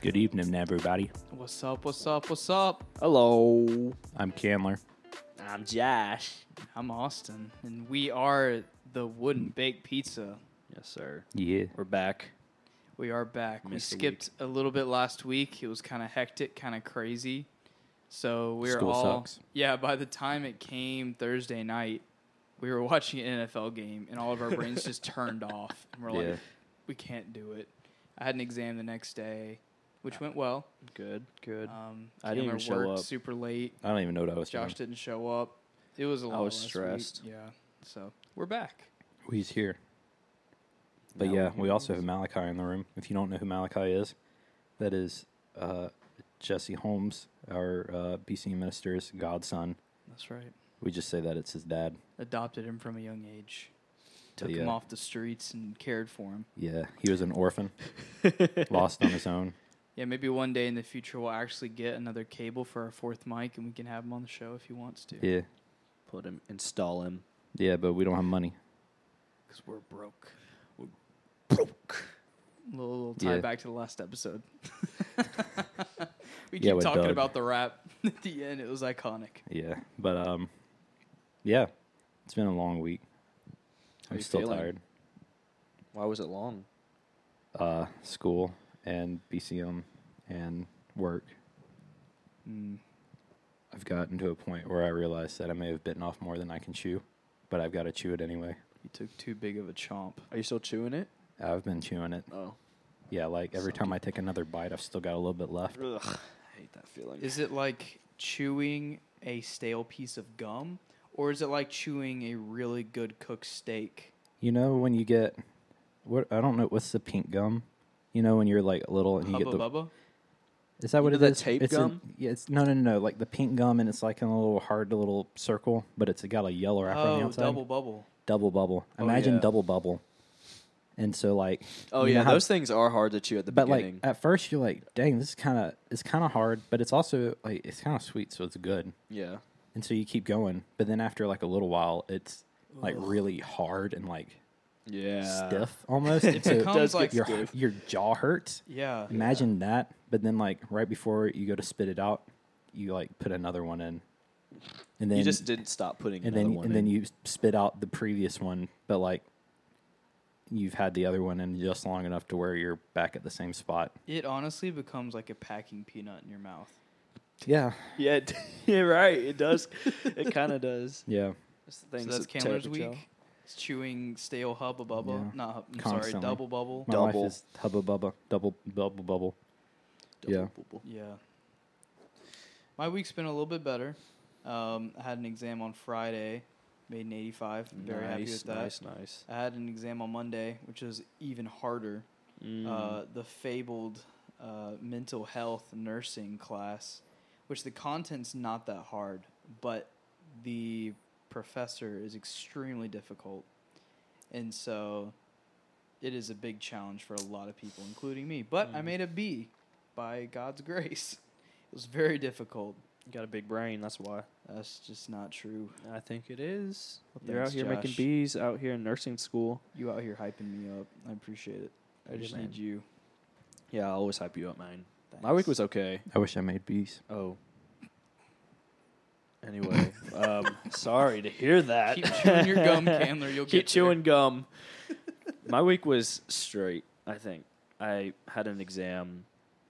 Good evening, everybody. What's up? What's up? What's up? Hello. I'm Candler. I'm Josh. I'm Austin, and we are the Wooden Baked Pizza. Yes, sir. Yeah. We're back. We are back. we Missed a skipped a little bit last week. It was kind of hectic, kind of crazy. So we were School all sucks. yeah. By the time it came Thursday night, we were watching an NFL game, and all of our brains just turned off. And we're Yeah. like, we can't do it. I had an exam the next day, which went well. Good. Good. Um, I didn't even show worked up. super late. I don't even know what I was doing. Josh doing. didn't show up. It was a lot. was last week. stressed. Yeah. So we're back. He's here. But yeah, we also have Malachi in the room. If you don't know who Malachi is, that is uh, Jesse Holmes, our uh, BC minister's godson. That's right. We just say that it's his dad. Adopted him from a young age. Took him yeah. off the streets and cared for him. Yeah, he was an orphan, lost on his own. Yeah, maybe one day in the future we'll actually get another cable for our fourth mic and we can have him on the show if he wants to. Yeah, Put him. Install him. yeah, but we don't have money. Because we're broke. We're broke. little, little tie Yeah. back to the last episode. we keep Yeah, talking Doug. about the rap at the end. It was iconic. Yeah, but um, yeah, it's been a long week. How I'm you still feeling? tired. Why was it long? Uh, school and BCM and work. Mm. I've gotten to a point where I realize that I may have bitten off more than I can chew, but I've got to chew it anyway. You took too big of a chomp. Are you still chewing it? I've been chewing it. Oh. Yeah, like every time I take another bite, I've still got a little bit left. Ugh. I hate that feeling. Is it like chewing a stale piece of gum, or is it like chewing a really good cooked steak? You know when you get what I don't know what's the pink gum. You know when you're like little and you Hubba get the Bubba? is that what know it that is? tape it's gum? yeah, it's no no no no like the pink gum and it's like in a little hard little circle, but it's got a yellow wrapper on the Oh, outside. double bubble. double bubble. Oh, Imagine yeah. double bubble. And so like oh you yeah, how- those things are hard to chew at the but beginning. like at first you're like, dang, this is kind of it's kind of hard, but it's also like it's kind of sweet, so it's good. yeah. And so you keep going, but then after like a little while, it's like really hard and like Yeah. stiff almost. It so becomes does like your stiff. your jaw hurts. yeah. Imagine that, but then like right before you go to spit it out, you like put another one in, and then you just didn't stop putting and another then one and then you spit out the previous one, but like you've had the other one in just long enough to where you're back at the same spot. It honestly becomes like a packing peanut in your mouth. Yeah, Yeah, it- yeah, right. It does. it kind of does. yeah. That's the thing. so that's tear Cameron's up week. It's chewing stale hubba bubba. Yeah. Not hub, I'm Constantly. sorry, double bubble. My Double. life is hubba bubba, double bubble bubble. Double Yeah. bubble. Yeah. My week's been a little bit better. Um, I had an exam on Friday, made an 85. I'm very happy with that. nice, nice. I had an exam on Monday, which was even harder. Mm. Uh, the fabled uh, mental health nursing class, which the content's not that hard, but the professor is extremely difficult. And so it is a big challenge for a lot of people, including me. But I Mm. made a B by God's grace. It was very difficult. you got a big brain. That's why. That's just not true. I think it is. Well, You're out thanks, here making Josh. bees out here in nursing school. You out here hyping me up. I appreciate it. I Yeah, just man. need you. Yeah, I'll always hype you up, man. My week was okay. I wish I made bees. Oh. Anyway, um, sorry to hear that. Keep chewing your gum, Candler. You'll Keep get there. chewing gum. My week was straight. I think I had an exam,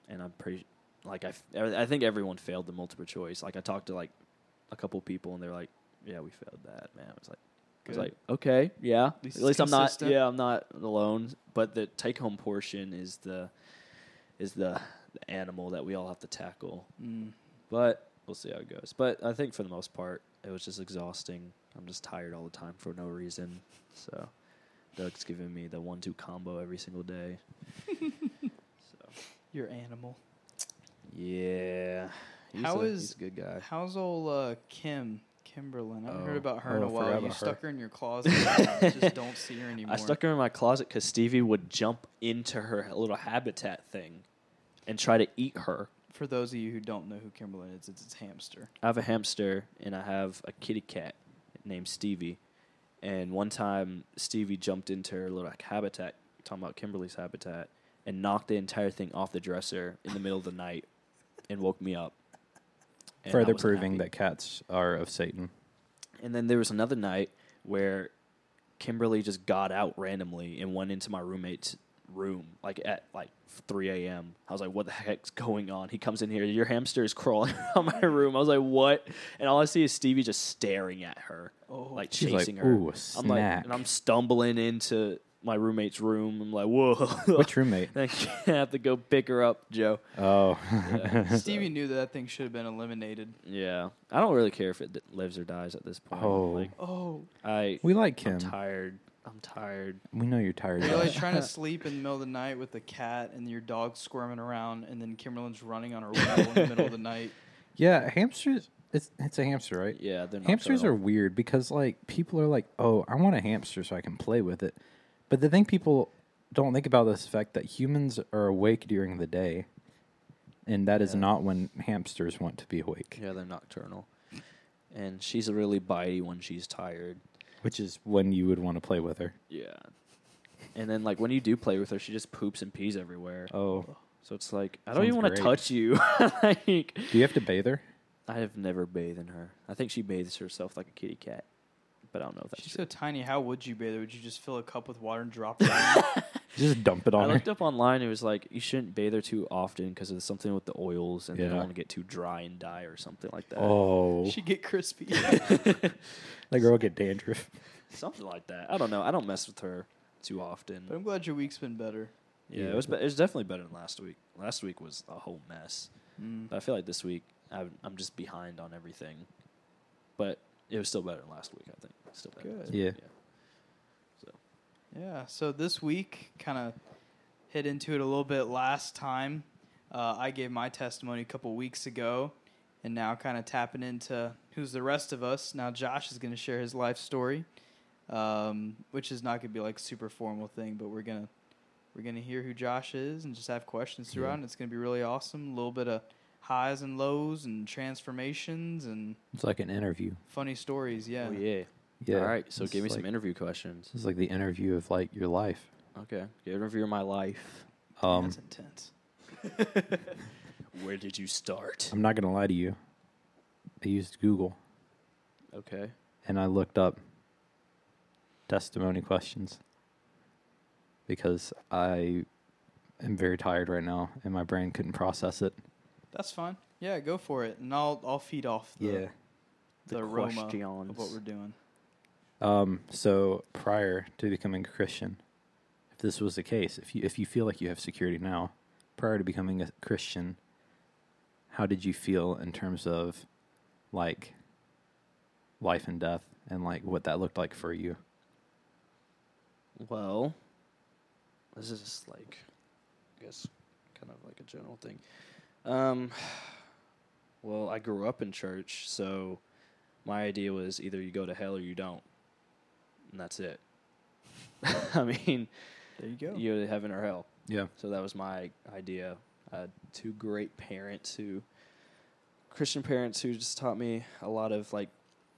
and I'm pretty like I, I think everyone failed the multiple choice. Like I talked to like a couple people, and they're like, "Yeah, we failed that." Man, I was like, I was Good. like, "Okay, yeah." At least least, I'm not. consistent. Yeah, I'm not alone. But the take home portion is the is the, the animal that we all have to tackle. Mm. But we'll see how it goes. But I think for the most part, it was just exhausting. I'm just tired all the time for no reason. So Doug's giving me the one-two combo every single day. so Your animal. yeah, he's How a, is- he's a good guy. How's old uh, Kim? Kimberlyn. I haven't Oh. heard about her in a while. You stuck her. her in your closet. just don't see her anymore. I stuck her in my closet because Stevie would jump into her little habitat thing and try to eat her. For those of you who don't know who Kimberlyn is, it's its hamster. I have a hamster and I have a kitty cat named Stevie. And one time Stevie jumped into her little habitat, talking about Kimberly's habitat, and knocked the entire thing off the dresser in the middle of the night and woke me up. And Further proving happy. that cats are of Satan. And then there was another night where Kimberly just got out randomly and went into my roommate's room, like at like 3 a.m. I was like, "What the heck's going on?" He comes in here. Your hamster is crawling around my room. I was like, "What?" And all I see is Stevie just staring at her, Oh. like She's like, chasing her. "Ooh, a I'm like, snack." and I'm stumbling into my roommate's room. I'm like, "Whoa!" Which roommate? I have to go pick her up, Joe. Oh, Yeah. Stevie knew that, that thing should have been eliminated. Yeah, I don't really care if it lives or dies at this point. Oh. Like, Oh, I, we like I'm him. tired. I'm tired. We know you're tired. you're like trying to sleep in the middle of the night with the cat and your dog squirming around, and then Kimberly's running on her window in the middle of the night. yeah, hamsters. It's it's a hamster, right? Yeah, they're Hamsters are weird because like people are like, "Oh, I want a hamster so I can play with it." But the thing people don't think about is the fact that humans are awake during the day, and that is Yeah. not when hamsters want to be awake, Yeah, they're nocturnal. And she's a really bitey when she's tired. Which is when you would want to play with her. Yeah. And then like when you do play with her, she just poops and pees everywhere. Oh, So it's like I don't even want to great. touch you. like do you have to bathe her? I have never bathed in her. I think she bathes herself like a kitty cat. But I don't know if that's She's true. so tiny. How would you bathe her? Would you just fill a cup with water and drop it on her? Just dump it I on her. I looked up online. It was like you shouldn't bathe her too often because of something with the oils, and they don't want to get too dry and die or something like that. Oh, She'd get crispy. that girl get dandruff. something like that. I don't know. I don't mess with her too often. but I'm glad your week's been better. yeah, Yeah. it was. Be- it was definitely better than last week. Last week was a whole mess. Mm. But I feel like this week I'm, I'm just behind on everything. But it was still better than last week. I think still better. than Good. last Yeah. So Yeah. So this week, kind of hit into it a little bit last time. Uh, I gave my testimony a couple weeks ago, and now kind of tapping into who's the rest of us. Now Josh is going to share his life story, um, which is not going to be like a super formal thing, but we're gonna we're gonna hear who Josh is and just have questions throughout, Yeah. and it's going to be really awesome. A little bit of highs and lows and transformations and It's like an interview. funny stories. Yeah. Oh yeah. Yeah. All right. So It's give me like, some interview questions. This is like the interview of like your life. Okay. Give interview of my life. Um, That's intense. Where did you start? I'm not gonna lie to you. I used Google Okay. and I looked up testimony questions because I am very tired right now and my brain couldn't process it. That's fine. Yeah, go for it, and I'll I'll feed off the the, The aroma questions. of what we're doing. Um. So prior to becoming a Christian, if this was the case, if you if you feel like you have security now, prior to becoming a Christian, how did you feel in terms of like life and death and like what that looked like for you? Well, this is just like, I guess, kind of like a general thing. Um, well, I grew up in church, so my idea was either you go to hell or you don't, and that's it. I mean, There you go. you go to heaven or hell. Yeah. So that was my idea. I had two great parents who, Christian parents who just taught me a lot of like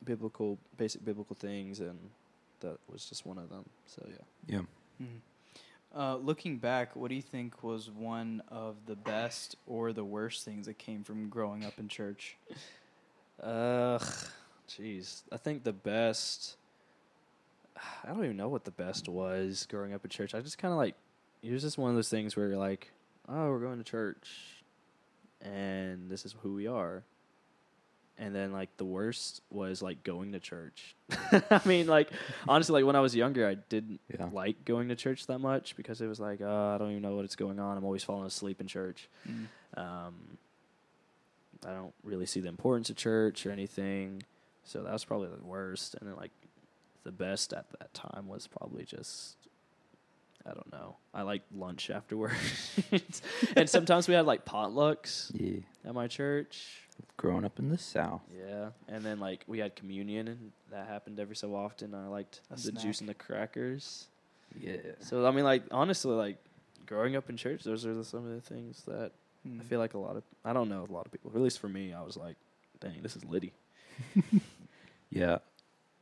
biblical, basic biblical things, and that was just one of them. So yeah. Yeah. Mhm. Uh, looking back, what do you think was one of the best or the worst things that came from growing up in church? Ugh, jeez. I think the best. I don't even know what the best was growing up in church. I just kind of like it was just one of those things where you're like, oh, we're going to church, and this is who we are. And then like the worst was like going to church. I mean, like honestly, like when I was younger, I didn't Yeah. like going to church that much because it was like, uh, I don't even know what's going on. I'm always falling asleep in church. Um, I don't really see the importance of church or anything, so that was probably the worst. And then like the best at that time was probably just I don't know. I like lunch afterwards, and sometimes we had like potlucks Yeah. at my church. Growing up in the South. Yeah, and then like we had communion, and that happened every so often. I liked A the juice and the crackers. Yeah. So I mean, like honestly, like growing up in church, those are the, some of the things that Mm. I feel like a lot of I don't know a lot of people. At least for me, I was like, "Dang, this is litty." Yeah.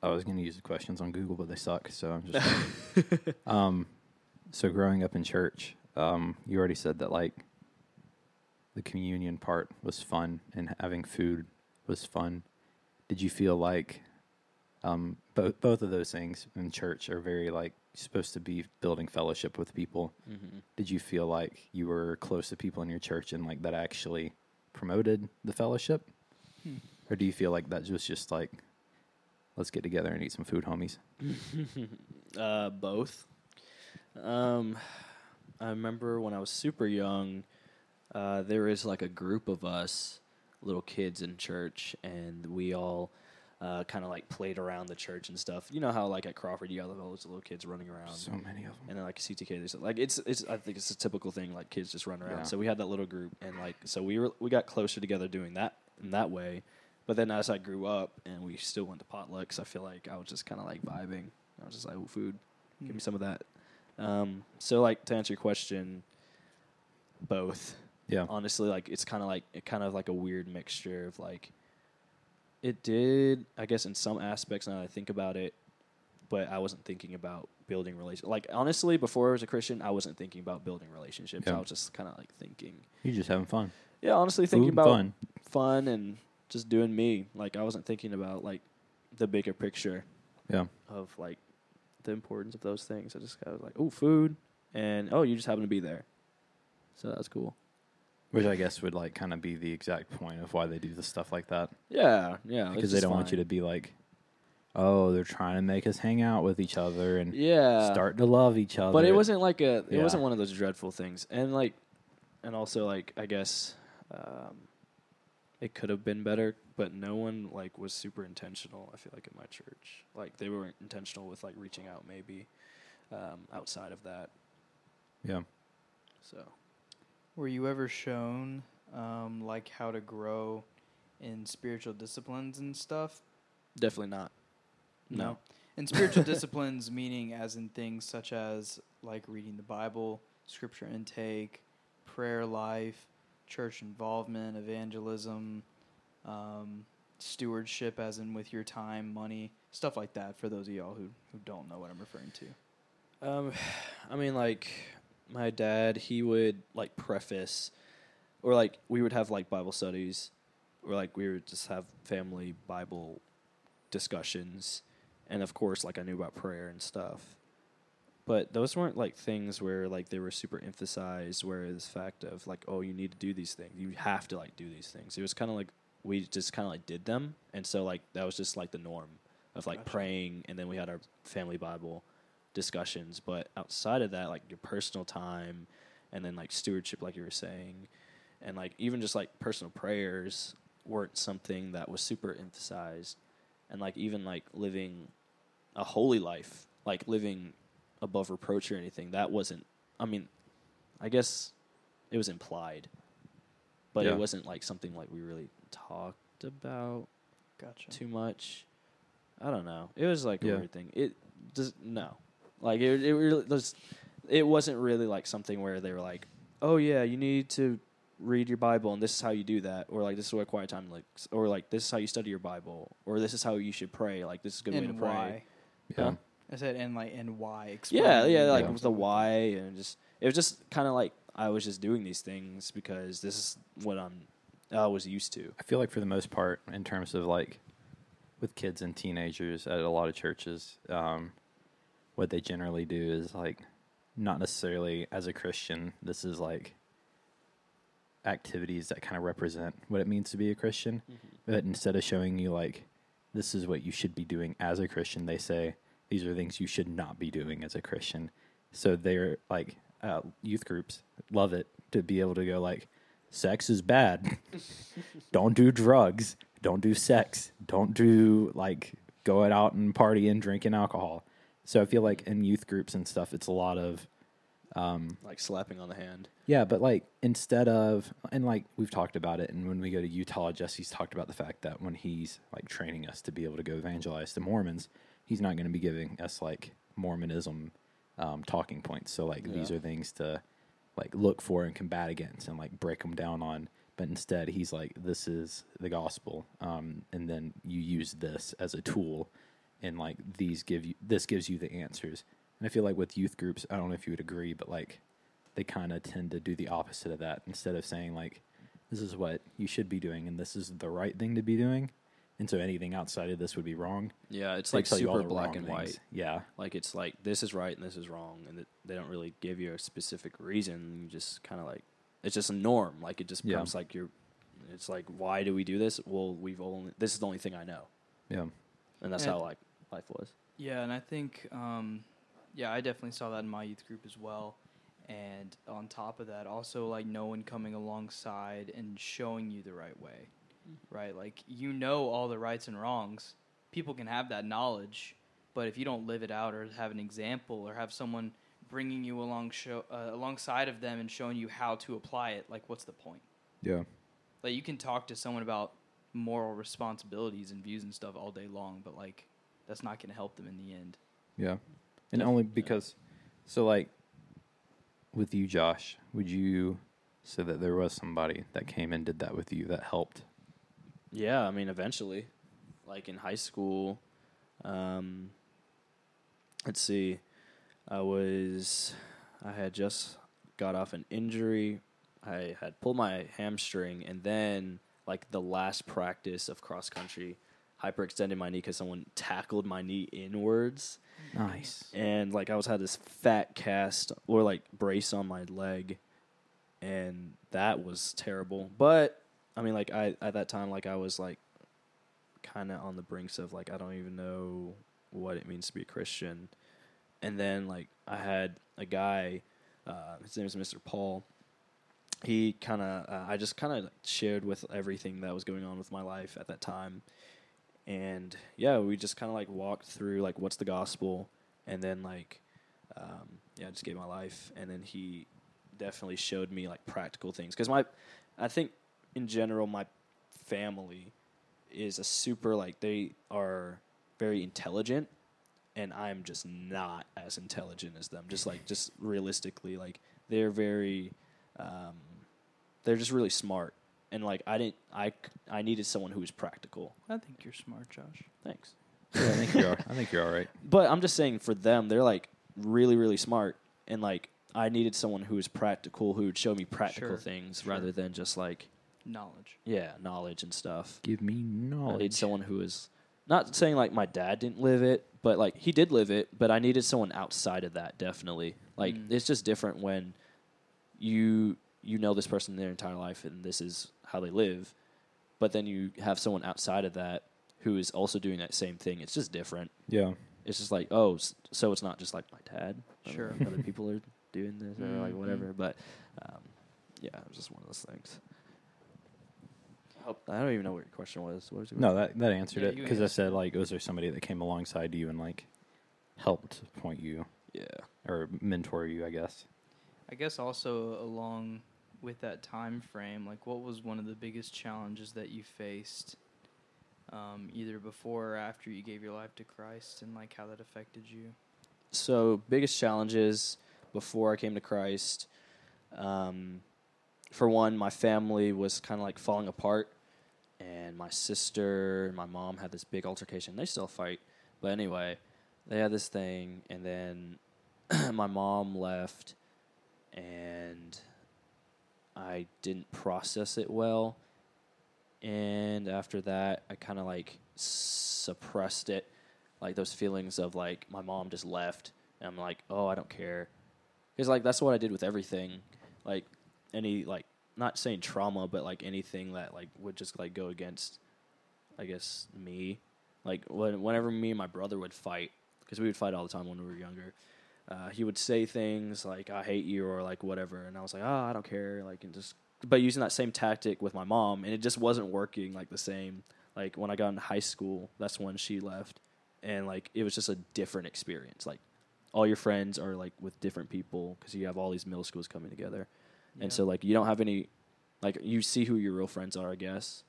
I was going to use the questions on Google, but they suck. So I'm just. um, so growing up in church, um, you already said that like the communion part was fun and having food was fun. Did you feel like um, both both of those things in church are very like supposed to be building fellowship with people? Mm-hmm. Did you feel like you were close to people in your church and like that actually promoted the fellowship, Hmm. or do you feel like that was just like let's get together and eat some food, homies? uh, both. Um, I remember when I was super young, uh, there was like a group of us, little kids in church, and we all uh, kind of like played around the church and stuff. You know how like at Crawford you have all those little kids running around. So many of them. and then like CTK, there's like it's it's I think it's a typical thing like kids just run around. Yeah. So we had that little group, and like so we were we got closer together doing that in that way. But then as I grew up and we still went to potlucks, I feel like I was just kind of like vibing. I was just like, "Ooh, food, give me some of that." Um, so like to answer your question, both Yeah. honestly like it's kind of like it kind of like a weird mixture of like it did i guess in some aspects now that i think about it but i wasn't thinking about building relations like honestly before i was a christian i wasn't thinking about building relationships Yeah. i was just kind of like thinking You're just having fun. yeah honestly thinking Food, about fun. fun and just doing me like i wasn't thinking about like the bigger picture Yeah. of like the importance of those things i just kind of like oh food and oh you just happen to be there so that's cool Which I guess would like kind of be the exact point of why they do the stuff like that. yeah yeah because they don't want you to be like, oh, they're trying to make us hang out with each other and yeah start to love each other. but it wasn't like a it Yeah. wasn't one of those dreadful things and like and also like i guess um it could have been better but no one like was super intentional i feel like in my church. Like they weren't intentional with like reaching out maybe um outside of that. Yeah. so. Were you ever shown um, like how to grow in spiritual disciplines and stuff? definitely not. No, And spiritual disciplines meaning as in things such as like reading the Bible, scripture intake, prayer life, church involvement, evangelism, um, stewardship as in with your time, money, stuff like that for those of y'all who, who don't know what I'm referring to. Um, I mean, like my dad, he would like preface, or like we would have like Bible studies, or like we would just have family Bible discussions, and of course, like I knew about prayer and stuff. But those weren't like things where like they were super emphasized. Where this fact of like, oh, you need to do these things. You have to like do these things. It was kind of like we just kind of like did them, and so like that was just like the norm of like Gotcha. praying, and then we had our family Bible discussions. But outside of that, like your personal time, and then like stewardship, like you were saying, and like even just like personal prayers weren't something that was super emphasized, and like even like living a holy life, like living above reproach or anything, that wasn't. I mean, I guess it was implied, but Yeah. it wasn't like something like we really talked about Gotcha. too much. I don't know. It was like Yeah. a weird thing. It does no, like it. It really was. It wasn't really like something where they were like, "Oh yeah, you need to read your Bible, and this is how you do that," or like this is what quiet time looks, or like this is how you study your Bible, or this is how you should pray. Like this is a good way to and pray. why? Yeah. Huh? I said and like and why? Yeah, Explain yeah, like Yeah. the why and just it was just kind of like I was just doing these things because this is what I'm I was used to. I feel like for the most part, in terms of like with kids and teenagers at a lot of churches, um, what they generally do is like not necessarily as a Christian. This is like activities that kind of represent what it means to be a Christian. But instead of showing you like this is what you should be doing as a Christian, they say these are things you should not be doing as a Christian. So they're like uh, youth groups love it to be able to go like sex is bad. don't do drugs. Don't do sex. Don't do like going out and partying, drinking alcohol. So I feel like in youth groups and stuff, it's a lot of um, Like slapping on the hand. yeah, but like instead of and like we've talked about it, and when we go to Utah, Jesse's talked about the fact that when he's like training us to be able to go evangelize to Mormons, he's not going to be giving us like Mormonism um, talking points. So like these are things to like look for and combat against and like break them down on. But instead, he's like, this is the gospel, um, and then you use this as a tool, and like these give you this gives you the answers. And I feel like with youth groups, I don't know if you would agree, but like they kind of tend to do the opposite of that instead of saying like this is what you should be doing and this is the right thing to be doing and so anything outside of this would be wrong Yeah, it's They like tell you all super the black and things. white. yeah Like it's like this is right and this is wrong, and they don't really give you a specific reason. You just kind of like it's just a norm. Like it just Yeah. becomes like you're. It's like why do we do this? Well, we've only this is the only thing I know, yeah and that's Yeah. how like life was. Yeah, and I think, um, yeah, I definitely saw that in my youth group as well. And on top of that, also like no one coming alongside and showing you the right way, right? Like you know all the rights and wrongs. People can have that knowledge, but if you don't live it out or have an example or have someone bringing you along show uh, alongside of them and showing you how to apply it, like what's the point? yeah Like you can talk to someone about moral responsibilities and views and stuff all day long, but like that's not going to help them in the end. Yeah. And only because, so like, with you, Josh, would you say that there was somebody that came and did that with you that helped? Yeah, I mean, eventually, like in high school, um, let's see, I was, I had just got off an injury. I had pulled my hamstring, and then like the last practice of cross country, hyperextended my knee because someone tackled my knee inwards, Nice. and like I was had this fat cast or like brace on my leg, and that was terrible. But I mean, like I at that time, like I was like kind of on the brinks of like I don't even know what it means to be a Christian, and then like I had a guy, uh, his name is Mr. Paul. He kind of, uh, I just kind of shared with everything that was going on with my life at that time, and yeah, we just kind of like walked through like what's the gospel, and then like, um, yeah, I just gave my life, and then he definitely showed me like practical things because my, I think in general my family is a super like they are very intelligent and I'm just not as intelligent as them just like just realistically like they're very um, they're just really smart and like I didn't I I needed someone who was practical I think you're smart, Josh. thanks Yeah, I think you are. I think you're all right. but I'm just saying for them they're like really really smart and like I needed someone who was practical who would show me practical Sure, things sure. rather than just like Knowledge. yeah knowledge and stuff Give me I need someone who is not saying like my dad didn't live it, but like he did live it, but I needed someone outside of that definitely. Like Mm. it's just different when you you know this person their entire life and this is how they live, but then you have someone outside of that who is also doing that same thing. It's just different. Yeah. It's just like, oh, so it's not just like my dad. Sure. Other people are doing this or like Mhm. whatever, but um, yeah, it was just one of those things. I I don't even know what your question was. What was your No, that that answered Yeah, it you because I answered said like, was there somebody that came alongside you and like helped point you yeah. or mentor you? I guess. I guess also along with that time frame, like what was one of the biggest challenges that you faced, um, either before or after you gave your life to Christ, and like how that affected you? so biggest challenges before I came to Christ. Um, for one, my family was kind of like falling apart, and my sister and my mom had this big altercation. They still fight, but anyway, they had this thing, and then my mom left, and I didn't process it well. And after that, I kind of like suppressed it like those feelings of like my mom just left and i'm like oh i don't care because like that's what i did with everything like any like not saying trauma but like anything that like would just like go against i guess me. Like when, whenever me and my brother would fight because we would fight all the time when we were younger uh, he would say things like i hate you or like whatever and i was like oh i don't care like and just but using that same tactic with my mom and it just wasn't working like the same. Like when i got in high school that's when she left and like it was just a different experience. Like all your friends are like with different people because you have all these middle schools coming together and so like you don't have any like you see who your real friends are i guess.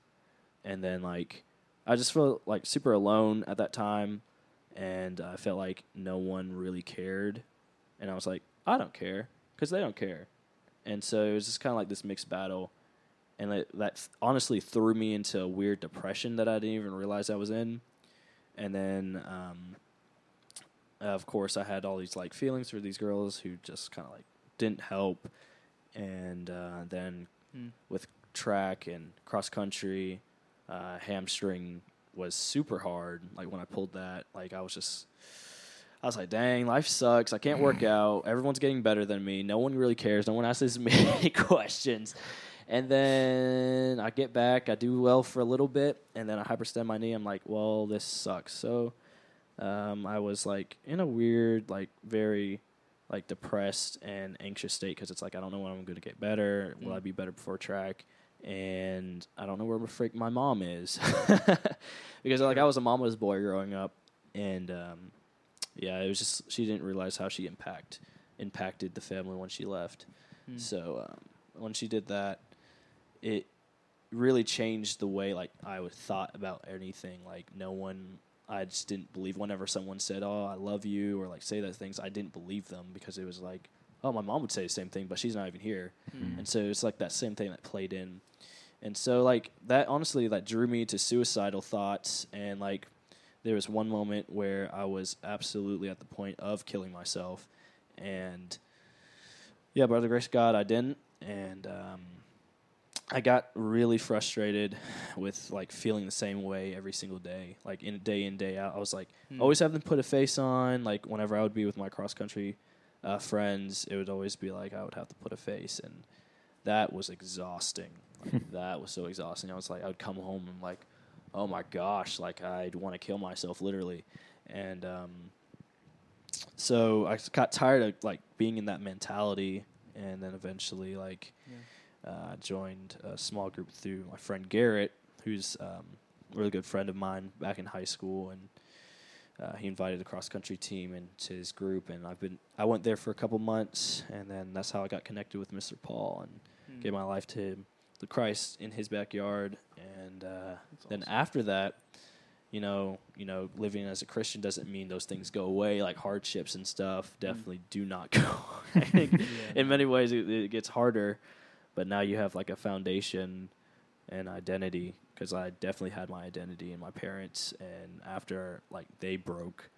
And then like i just felt like super alone at that time. And i felt like no one really cared. And i was like i don't care because they don't care. And so it was just kind of like this mixed battle. And it, that honestly threw me into a weird depression that i didn't even realize i was in. And then um, of course I had all these like feelings for these girls who just kind of like didn't help, and uh, then Mm. with track and cross country, uh, hamstring was super hard. Like when I pulled that, like I was just, I was like, dang, life sucks. I can't work out. Everyone's getting better than me. No one really cares. No one asks as many questions. And then I get back, I do well for a little bit, and then I hyperextend my knee. I'm like, well, this sucks. So um, I was like in a weird, like very like depressed and anxious state because it's like I don't know when I'm going to get better. Will Mm. I be better before track? And I don't know where the freak my mom is because like I was a mama's boy growing up, and um, yeah, it was just she didn't realize how she impact impacted the family when she left. Mm. So um, when she did that, it really changed the way like I would thought about anything. Like no one, I just didn't believe whenever someone said, "Oh, I love you," or like say those things. I didn't believe them because it was like, "Oh, my mom would say the same thing, but she's not even here." Mm. And so it's like that same thing that played in. And so like that honestly that drew me to suicidal thoughts and like there was one moment where I was absolutely at the point of killing myself and yeah, by the grace of God I didn't and um I got really frustrated with like feeling the same way every single day, like in day in day out. I was like Mm. always having to put a face on. Like whenever I would be with my cross country uh, friends, it would always be like I would have to put a face, and that was exhausting. Like, that was so exhausting. I was like, I would come home and like, oh my gosh, like I'd want to kill myself literally, and um, so I got tired of like being in that mentality, and then eventually like Yeah. Uh, joined a small group through my friend Garrett, who's um, a really good friend of mine back in high school, and uh, he invited the cross country team into his group, and I've been I went there for a couple months, and then that's how I got connected with Mr. Paul and Mm. gave my life to him, the Christ in his backyard, and uh, then awesome. after that. You know, you know, living as a Christian doesn't mean those things go away. Like hardships and stuff, definitely do not go. I think Yeah. in many ways it, it gets harder but now you have like a foundation and identity because i definitely had my identity in my parents and after like they broke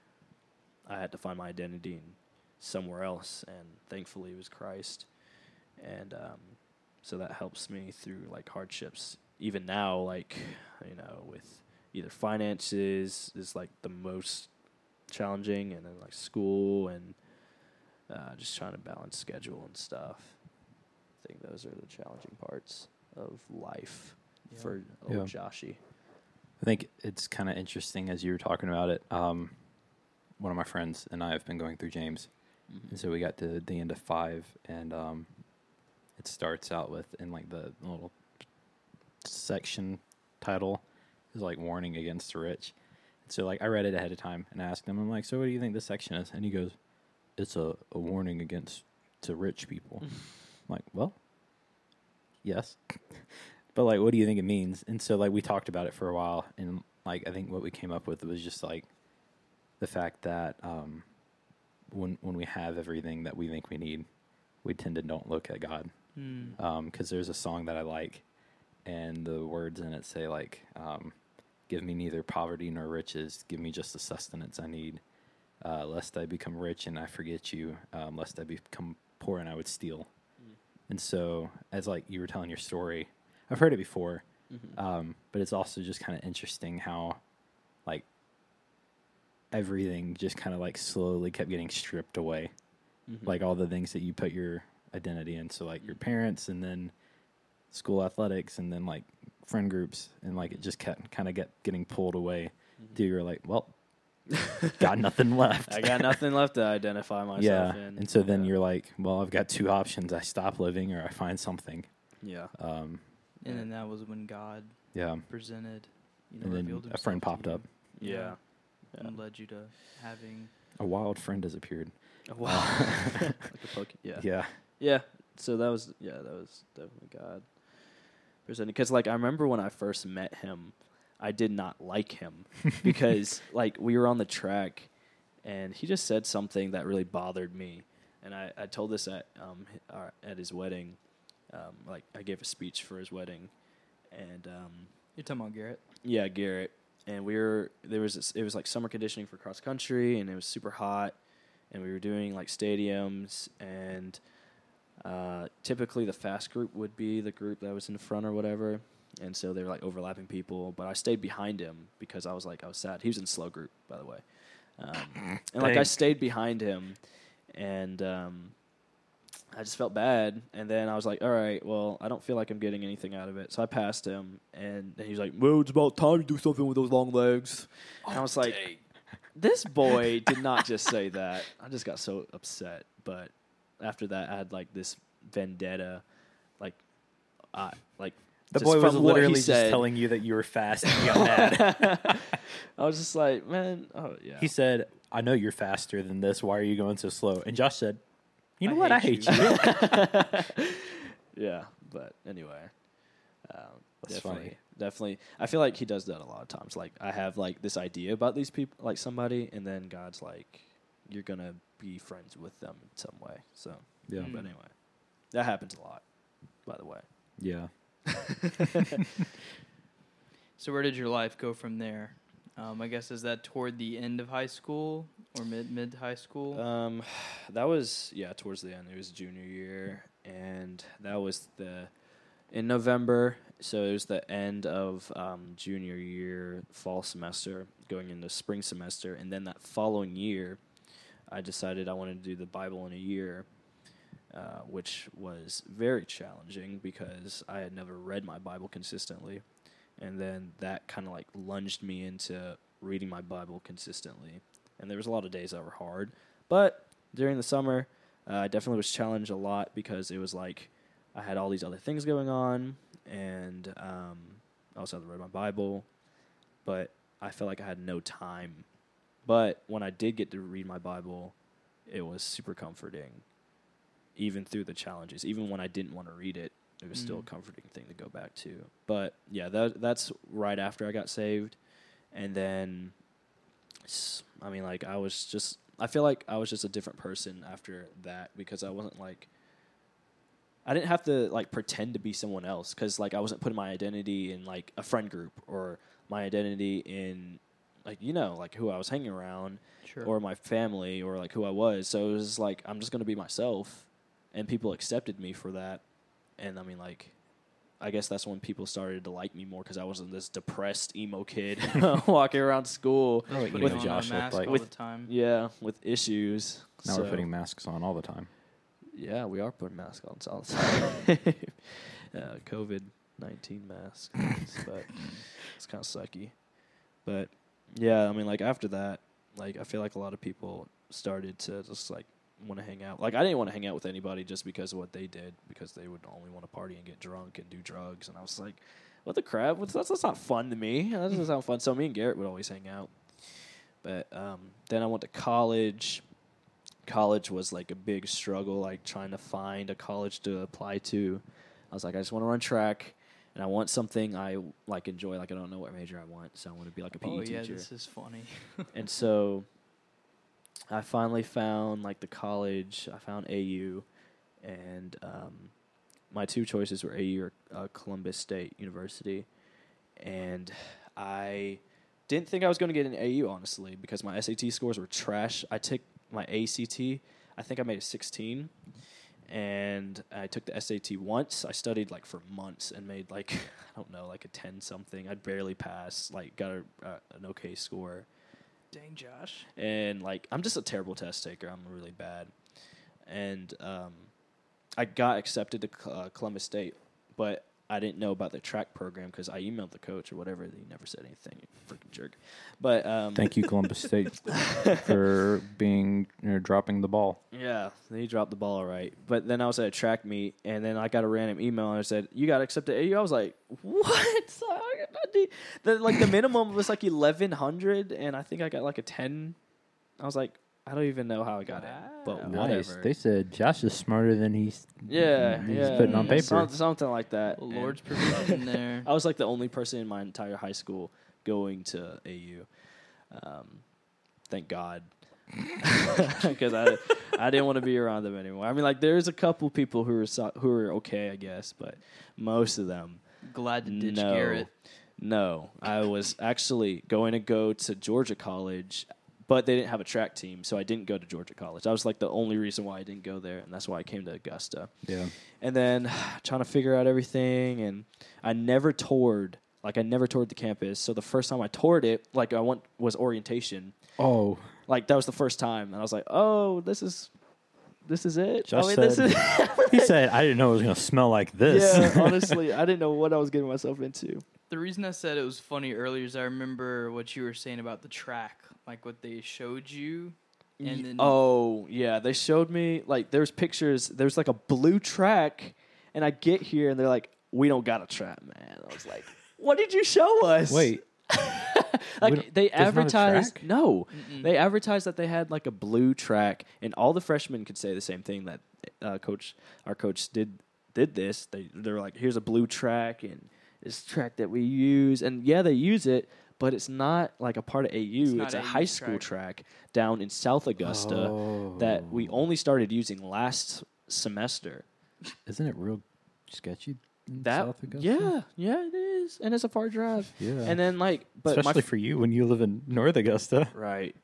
i had to find my identity in somewhere else and thankfully it was christ. And um, so that helps me through like hardships even now like you know with either finances is like the most challenging and then like school and uh, just trying to balance schedule and stuff think those are the challenging parts of life Yeah. for old Yeah. Joshy. I think it's kind of interesting as you were talking about it. Um, one of my friends and I have been going through James, and so we got to the end of five, and um, it starts out with in like the little section title is like warning against the rich. So like I read it ahead of time and asked him, I'm like, so what do you think this section is? And he goes, it's a, a warning against to rich people. I'm like, well, yes, but like, what do you think it means? And so like we talked about it for a while, and like I think what we came up with was just like the fact that um, when when we have everything that we think we need, we tend to don't look at God Mm. because there's a song that I like, and the words in it say like, um, "Give me neither poverty nor riches. Give me just the sustenance I need, uh, lest I become rich and I forget you, um, lest I become poor and I would steal." And so, as like you were telling your story, I've heard it before, Mhm. um, but it's also just kind of interesting how, like, everything just kind of like slowly kept getting stripped away Mhm. like all the things that you put your identity in. So like your parents, and then school athletics, and then like friend groups, and like it just kept kind of get getting pulled away. Till you're like, well, got nothing left. I got nothing left to identify myself yeah, in. and so then Yeah. you're like, well, I've got two options: I stop living or I find something. yeah. Um, And then that was when God yeah, presented, you know, and then a friend popped up. Yeah. Yeah. and led you to having. A wild friend has appeared. Wow. like a poke. Yeah. Yeah, Yeah. So that was yeah, that was definitely God presented. Because like I remember when I first met him, I did not like him because like we were on the track, and he just said something that really bothered me, and I, I told this at um our, at his wedding, um like I gave a speech for his wedding, and um You're talking about Garrett. yeah, Garrett. And we were there was this, it was like summer conditioning for cross country, and it was super hot, and we were doing like stadiums, and Uh, typically, the fast group would be the group that was in front or whatever, and so they were like overlapping people. But I stayed behind him because I was like I was sad. He was in slow group, by the way, um, and like I stayed behind him, and um, I just felt bad. And then I was like, all right, well, I don't feel like I'm getting anything out of it, so I passed him, and then he was like, well, it's about time to do something with those long legs. And I was like, this boy did not just say that. I just got so upset. But after that, I had like this vendetta, like, uh, like The just boy was from what he literally just said. telling you that you were fast and he got mad. I was just like, man, oh yeah. He said, I know you're faster than this. Why are you going so slow? And Josh said, You know I what? I hate hate you." you. yeah, but anyway, um, That's definitely, funny. definitely. I feel like he does that a lot of times. Like I have like this idea about these people, like somebody, and then God's like, you're gonna be friends with them in some way. So, yeah. But anyway, that happens a lot. By the way, Yeah. So where did your life go from there? Um, I guess is that toward the end of high school or mid mid high school? Um, that was yeah towards the end. It was junior year, and that was the in November. So it was the end of um, junior year, fall semester, going into spring semester, and then that following year, I decided I wanted to do the Bible in a year, uh, which was very challenging because I had never read my Bible consistently, and then that kind of like lunged me into reading my Bible consistently and there was a lot of days that were hard. But during the summer, uh, I definitely was challenged a lot because it was like I had all these other things going on, and um, I also had to read my Bible, but I felt like I had no time. But when I did get to read my Bible, it was super comforting, even through the challenges. Even when I didn't want to read it, it was still a Mm. comforting thing to go back to. But yeah, that that's right after I got saved, and then I mean, like I was just I feel like I was just a different person after that because I wasn't like I didn't have to like pretend to be someone else because like I wasn't putting my identity in like a friend group or my identity in like you know like who I was hanging around sure. or my family or like who I was. So it was like I'm just gonna be myself, and people accepted me for that. And I mean, like, I guess that's when people started to like me more because I wasn't this depressed emo kid walking around school. Oh, Putting you Josh looked like. all With- the time. Yeah, with issues. Now So- we're putting masks on all the time. Yeah, we are putting masks on all the time. uh, COVID nineteen masks, but it's kind of sucky. But yeah, I mean, like after that, like I feel like a lot of people started to just like want to hang out. Like I didn't want to hang out with anybody just because of what they did, because they would only want to party and get drunk and do drugs, and I was like, what the crap? What's, that's that's not fun to me. That doesn't sound fun. So me and Garrett would always hang out. But um, then I went to college college was like a big struggle, like trying to find a college to apply to. I was like, I just want to run track, and I want something I like enjoy. Like I don't know what major I want, so I want to be like a PE Oh yeah, teacher. this is funny. and so I finally found like the college. I found AU, and um, my two choices were AU or uh, Columbus State University, and I didn't think I was going to get an AU honestly because my SAT scores were trash. I took my ACT. I think I made a 16, and I took the SAT once. I studied like for months and made like I don't know like a 10 something. I'd barely pass. Like got a, uh, an okay score Dang, Josh. and like I'm just a terrible test taker. I'm really bad, and um, I got accepted to Col- uh, Columbus State, but I didn't know about the track program because I emailed the coach or whatever. He never said anything. Freaking jerk. But um, Thank you, Columbus State, for being or dropping the ball. Yeah, he dropped the ball all right. But then I was at a track meet, and then I got a random email, and it said, "You got accepted AU." I was like, "What?" So I the, the like the minimum was like eleven hundred, and I think I got like a ten. I was like, I don't even know how I got it, but Wow. Nice. whatever. They said Josh is smarter than he's yeah, he's yeah, putting on paper. Some- something like that. The And Lord's provision there. I was like the only person in my entire high school going to AU. Um, thank God, because I I didn't want to be around them anymore. I mean, like there's a couple people who are so, who are okay, I guess, but most of them, Glad to ditch no, Garrett. No. I was actually going to go to Georgia College but they didn't have a track team, so I didn't go to Georgia College. That was like the only reason why I didn't go there, and that's why I came to Augusta. Yeah. And then trying to figure out everything, and I never toured. Like I never toured the campus. So the first time I toured it, like I went was orientation. Oh, Like that was the first time, and I was like, "Oh, this is, this is it." Josh I mean, this is. he said I didn't know it was gonna smell like this. yeah, honestly, I didn't know what I was getting myself into. The reason I said it was funny earlier is I remember what you were saying about the track, like what they showed you, and then oh yeah, they showed me like there's pictures. There's like a blue track, and I get here and they're like, "We don't got a track, man." I was like, "What did you show us?" Wait, like they there's advertised. No, Mm-mm. they advertised that they had like a blue track, and all the freshmen could say the same thing that uh, coach, our coach did did this. They they were like, "Here's a blue track, and this track that we use," and yeah, they use it. But it's not like a part of AU. It's, not a AU's high school track down in South Augusta that we Oh. only started using last semester. Isn't it real sketchy? in That South Augusta? yeah, yeah, it is, and it's a far drive. yeah. And then like, but especially my for you when you live in North Augusta. right,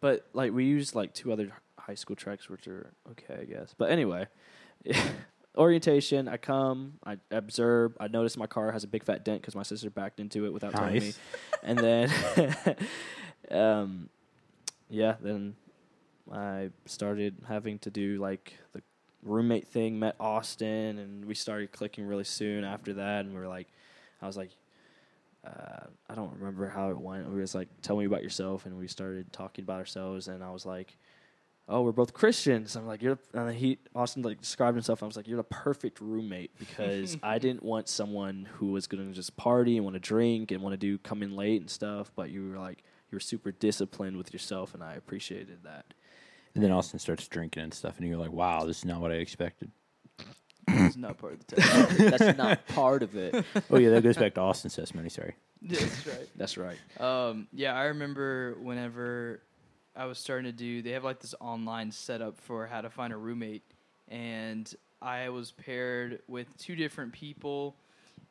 but like we use like two other high school tracks, which are okay, I guess. But anyway, orientation. I come, I observe. I notice my car has a big fat dent because my sister backed into it without telling me. Nice. And then, um, yeah, then I started having to do like the roommate thing. Met Austin, and we started clicking really soon after that. And we were like, I was like, uh, I don't remember how it went. We was like, tell me about yourself, and we started talking about ourselves. And I was like, oh, we're both Christians. I'm like, you're. And he Austin like described himself. I was like, you're the perfect roommate because I didn't want someone who was going to just party and want to drink and want to do come in late and stuff. But you were like, you were super disciplined with yourself, and I appreciated that. And then Austin starts drinking and stuff, and you're like, "Wow, this is not what I expected." That's not part of the test. That's not part of it. oh yeah, that goes back to Austin's testimony. Sorry. Yeah, That's right. That's right. Um, yeah, I remember whenever I was starting to do, they have like this online setup for how to find a roommate, and I was paired with two different people.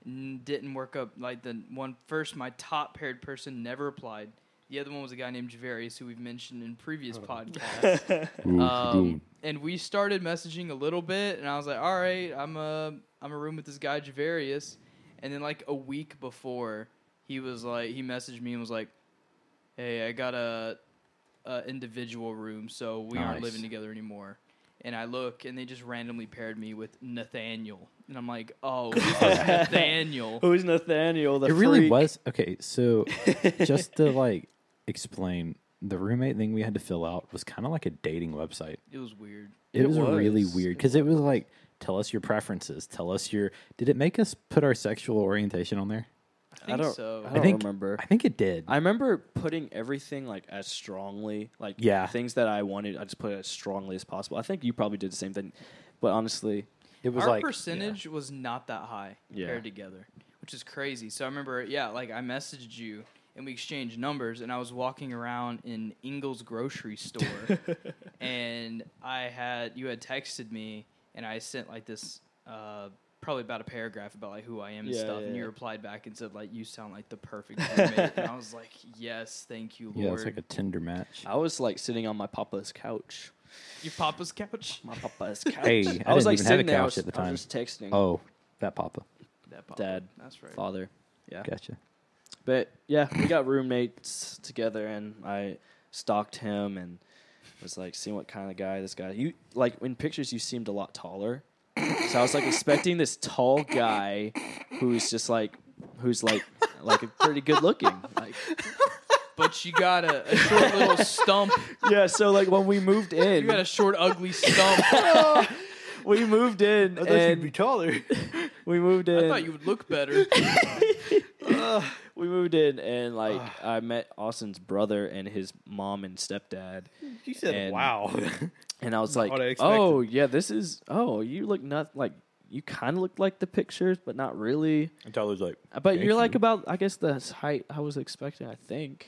N- didn't work up like the one first. My top paired person never applied. The other one was a guy named Javarius, who we've mentioned in previous podcasts. Um, and we started messaging a little bit, and I was like, "All right, I'm a I'm a room with this guy Javarius." And then like a week before, he was like, he messaged me and was like, "Hey, I got a, a individual room, so we aren't Nice. living together anymore." And I look, and they just randomly paired me with Nathaniel, and I'm like, "Oh, who's this Nathaniel?" Who's Nathaniel? The it really freak? was okay. So just to like explain, the roommate thing we had to fill out was kind of like a dating website. It was weird. It, It was, really was. weird because it was like, tell us your preferences, tell us your. Did it make us put our sexual orientation on there? I think don't- so. I don't think- remember. I think it did. I remember putting everything like as strongly, like Yeah. things that I wanted. I just put it as strongly as possible. I think you probably did the same thing, but honestly, it was Our like percentage was not that high Yeah. paired together, which is crazy. So I remember, yeah, like I messaged you and we exchanged numbers, and I was walking around in Ingles grocery store, and I had you had texted me, and I sent like this. Uh, Probably about a paragraph about like who I am and Yeah, stuff, yeah, and you yeah. replied back and said like you sound like the perfect roommate, and I was like, yes, thank you, Lord. Yeah, it's like a Tinder match. I was like sitting on my papa's couch. Your papa's couch. My papa's couch. Hey, I I was didn't like even have a sitting there. I couch was, at the I was time. just texting. Oh, that Papa. That papa. Dad, That's right. father. Yeah. Gotcha. But yeah, we got roommates together, and I stalked him and was like, seeing what kind of guy this guy. You like in pictures, you seemed a lot taller, so I was like expecting this tall guy who's just like, who's like, like a pretty good looking. Like, But you got a, a short little stump. yeah. So like when we moved in, You got a short, ugly stump. we moved in, and be taller. we moved in. I thought you would look better. we moved in, and like I met Austin's brother and his mom and stepdad. You said And- wow. And I was Not like, I "Oh yeah, this is. Oh, you look not like you kind of look like the pictures, but not really. and Tyler's like, Uh, But you're like you. about, I guess, the height I was expecting. I think.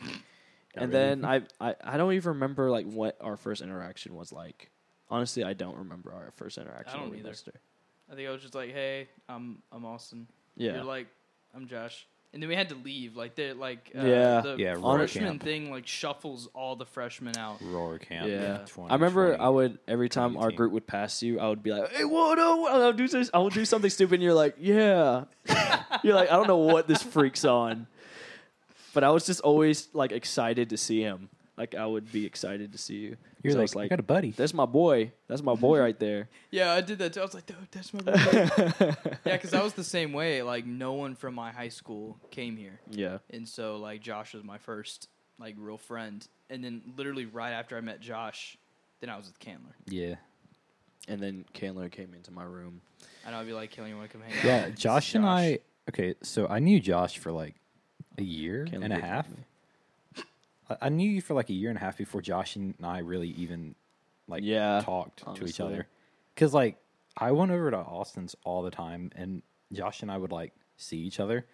Not and really. then I, I, I don't even remember like what our first interaction was like. Honestly, I don't remember our first interaction. I don't when either. messaged her. I think I was just like, "Hey, I'm I'm Austin." Yeah, You're like, "I'm Josh." And then we had to leave. Like they like uh, Yeah. the Yeah, freshman thing like shuffles all the freshmen out. Roar camp. Yeah, 20, I remember 20. I would every time our group would pass you, I would be like, "Hey, what? No, I would do this. I will do something stupid." And you're like, "Yeah." you're like, "I don't know what this freak's on," but I was just always like excited to see him. Like I would be excited to see you. You're So I like, I got a buddy. "That's my boy. That's my boy right there." Yeah, I did that too. I was like, dude, that's my boy. yeah, because I was the same way. Like no one from my high school came here, yeah, and so like Josh was my first like real friend. And then literally right after I met Josh, then I was with Candler. Yeah. and then Candler came into my room. And I'd be like, Candler, you want to come hang out? Yeah, This is Josh and I. Okay, so I knew Josh for like a year Candler and a did half. Tell me. I, I knew you for like a year and a half before Josh and I really even like Yeah, talked to each other. Because like I went over to Austin's all the time, and Josh and I would like see each other,